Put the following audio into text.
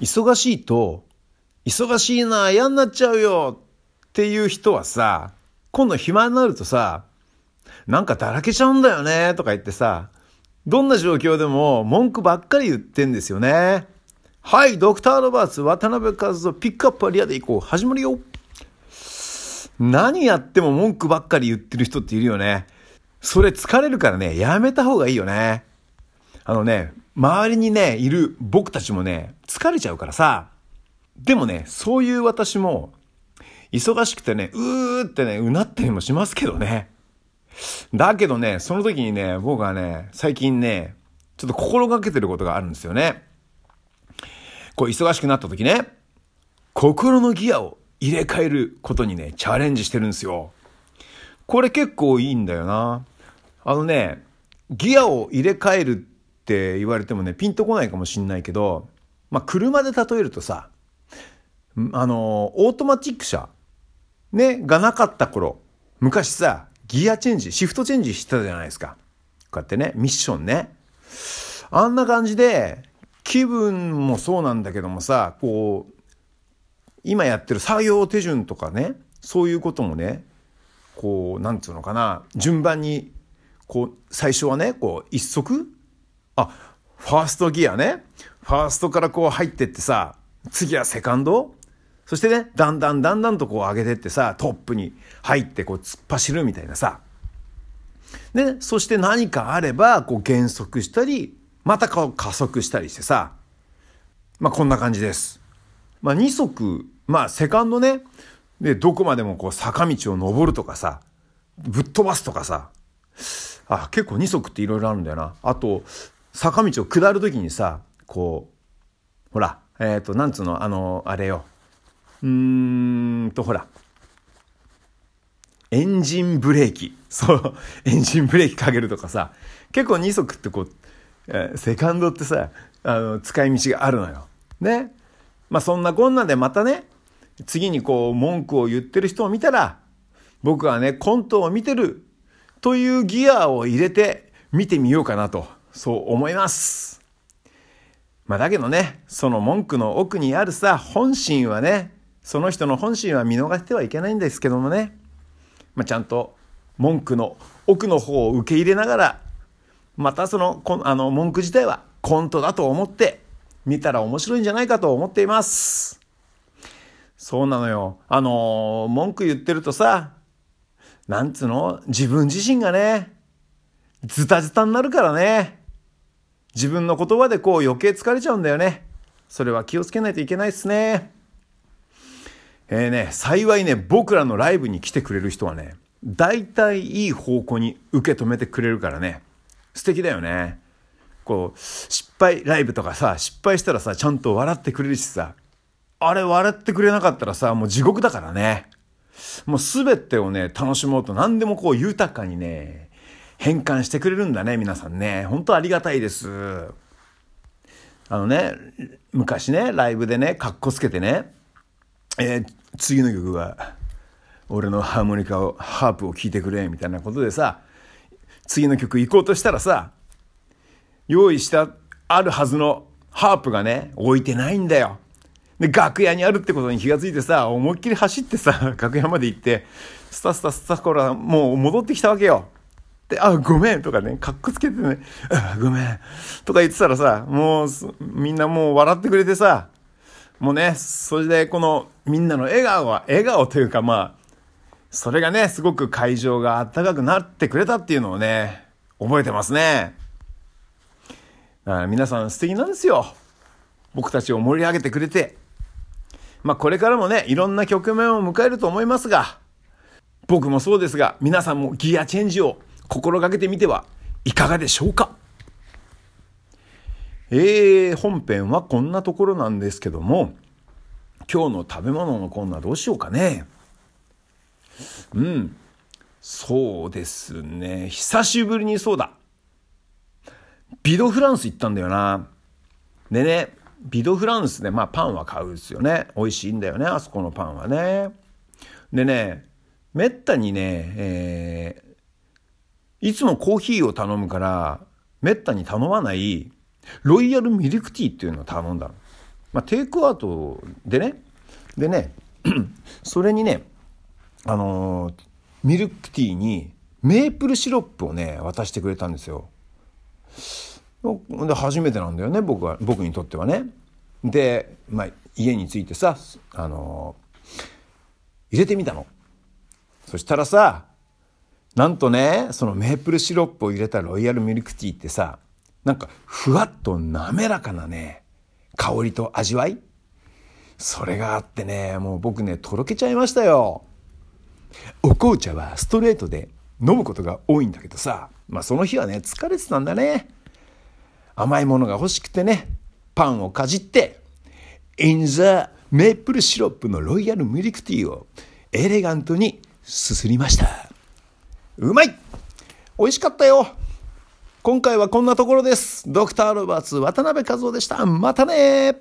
忙しいと、忙しいな、嫌になっちゃうよっていう人はさ、今度暇になるとさ、なんかだらけちゃうんだよねとか言ってさ、どんな状況でも文句ばっかり言ってんですよね。はい、ドクター・ロバーツ、渡辺和夫、ピックアップアリアでいこう。始まるよ。何やっても文句ばっかり言ってる人っているよね。それ疲れるからね、やめた方がいいよね。あのね、周りにね、いる僕たちもね、疲れちゃうからさ。でもね、そういう私も、忙しくてね、うーってね、うなったりもしますけどね。だけどね、その時にね、僕はね、最近ね、ちょっと心がけてることがあるんですよね。こう、忙しくなった時ね、心のギアを入れ替えることにね、チャレンジしてるんですよ。これ結構いいんだよな。あのね、ギアを入れ替えるってって言われてもね、ピンとこないかもしんないけど、まあ、車で例えるとさ、あの、オートマチック車、ね、がなかった頃、昔さ、ギアチェンジ、シフトチェンジしてたじゃないですか。こうやってね、ミッションね。あんな感じで、気分もそうなんだけどもさ、こう、今やってる作業手順とかね、そういうこともね、こう、なんつうのかな、順番に、こう、最初はね、こう、一足あ、ファーストギアね。ファーストからこう入ってってさ、次はセカンド？そしてね、だんだんだんだんとこう上げてってさ、トップに入ってこう突っ走るみたいなさ。で、そして何かあれば、こう減速したり、またこう加速したりしてさ。まあこんな感じです。まあ2足、まあセカンドね、で、どこまでもこう坂道を登るとかさ、ぶっ飛ばすとかさ。あ、結構2足っていろいろあるんだよな。あと、坂道を下るときにさ、こう、ほら、えっ、ー、と、なんつうの、あの、あれよ。うーんと、ほら。エンジンブレーキ。そう、エンジンブレーキかけるとかさ、結構2足ってこう、えセカンドってさ、あの、使い道があるのよ。ね。まあそんなこんなでまたね、次にこう文句を言ってる人を見たら、僕はね、コントを見てるというギアを入れて見てみようかなと、そう思います。まあだけどね、その文句の奥にあるさ、本心はね、その人の本心は見逃してはいけないんですけどもね、まあ、ちゃんと文句の奥の方を受け入れながら、またその、あの、文句自体はコントだと思って見たら面白いんじゃないかと思っています。そうなのよ。あの文句言ってるとさ、なんつうの？自分自身がね、ズタズタになるからね。自分の言葉でこう余計疲れちゃうんだよね。それは気をつけないといけないっすね。えー、ね、幸いね、僕らのライブに来てくれる人はね、大体いい方向に受け止めてくれるからね、素敵だよね。こう、失敗ライブとかさ、失敗したらさ、ちゃんと笑ってくれるしさ、あれ笑ってくれなかったらさ、もう地獄だからね。もう全てをね、楽しもうと何でもこう豊かにね、変換してくれるんだね、皆さんね。本当ありがたいです。あのね、昔ね、ライブでね、かっこつけてね、えー、次の曲は俺のハーモニカをハープを聴いてくれみたいなことでさ次の曲行こうとしたらさ用意したあるはずのハープがね置いてないんだよ。で楽屋にあるってことに気が付いてさ思いっきり走ってさ楽屋まで行ってスタスタスタコラもう戻ってきたわけよ。で、あ、ごめんとかね、かっこつけてね、あ、ごめんとか言ってたらさ、もうみんなもう笑ってくれてさ、もうね、それでこのみんなの笑顔は、笑顔というかまあ、それがね、すごく会場が暖かくなってくれたっていうのをね、覚えてますね。だから皆さん素敵なんですよ。僕たちを盛り上げてくれて。まあこれからもね、いろんな局面を迎えると思いますが、僕もそうですが、皆さんもギアチェンジを心がけてみてはいかがでしょうか？えー、本編はこんなところなんですけども、今日の食べ物のコーナーどうしようかね。うん。そうですね。久しぶりにそうだ。ビドフランス行ったんだよな。でね、ビドフランスで、まあパンは買うんですよね。美味しいんだよね、あそこのパンはね。でね、めったにね、えー、いつもコーヒーを頼むから、めったに頼まないロイヤルミルクティーっていうのを頼んだの。まあ、テイクアウトでねでね それにねあのー、ミルクティーにメープルシロップをね渡してくれたんですよ。で初めてなんだよね僕は僕にとってはね。で、まあ、家に着いてさあのー、入れてみたの。そしたらさなんとねそのメープルシロップを入れたロイヤルミルクティーってさなんかふわっと滑らかなね香りと味わい？それがあってねもう僕ねとろけちゃいましたよ。お紅茶はストレートで飲むことが多いんだけどさまあその日はね疲れてたんだね。甘いものが欲しくてねパンをかじって in the メープルシロップのロイヤルミルクティーをエレガントにすすりました。うまい美味しかったよ今回はこんなところです。ドクターロバーツ渡辺和夫でした。またね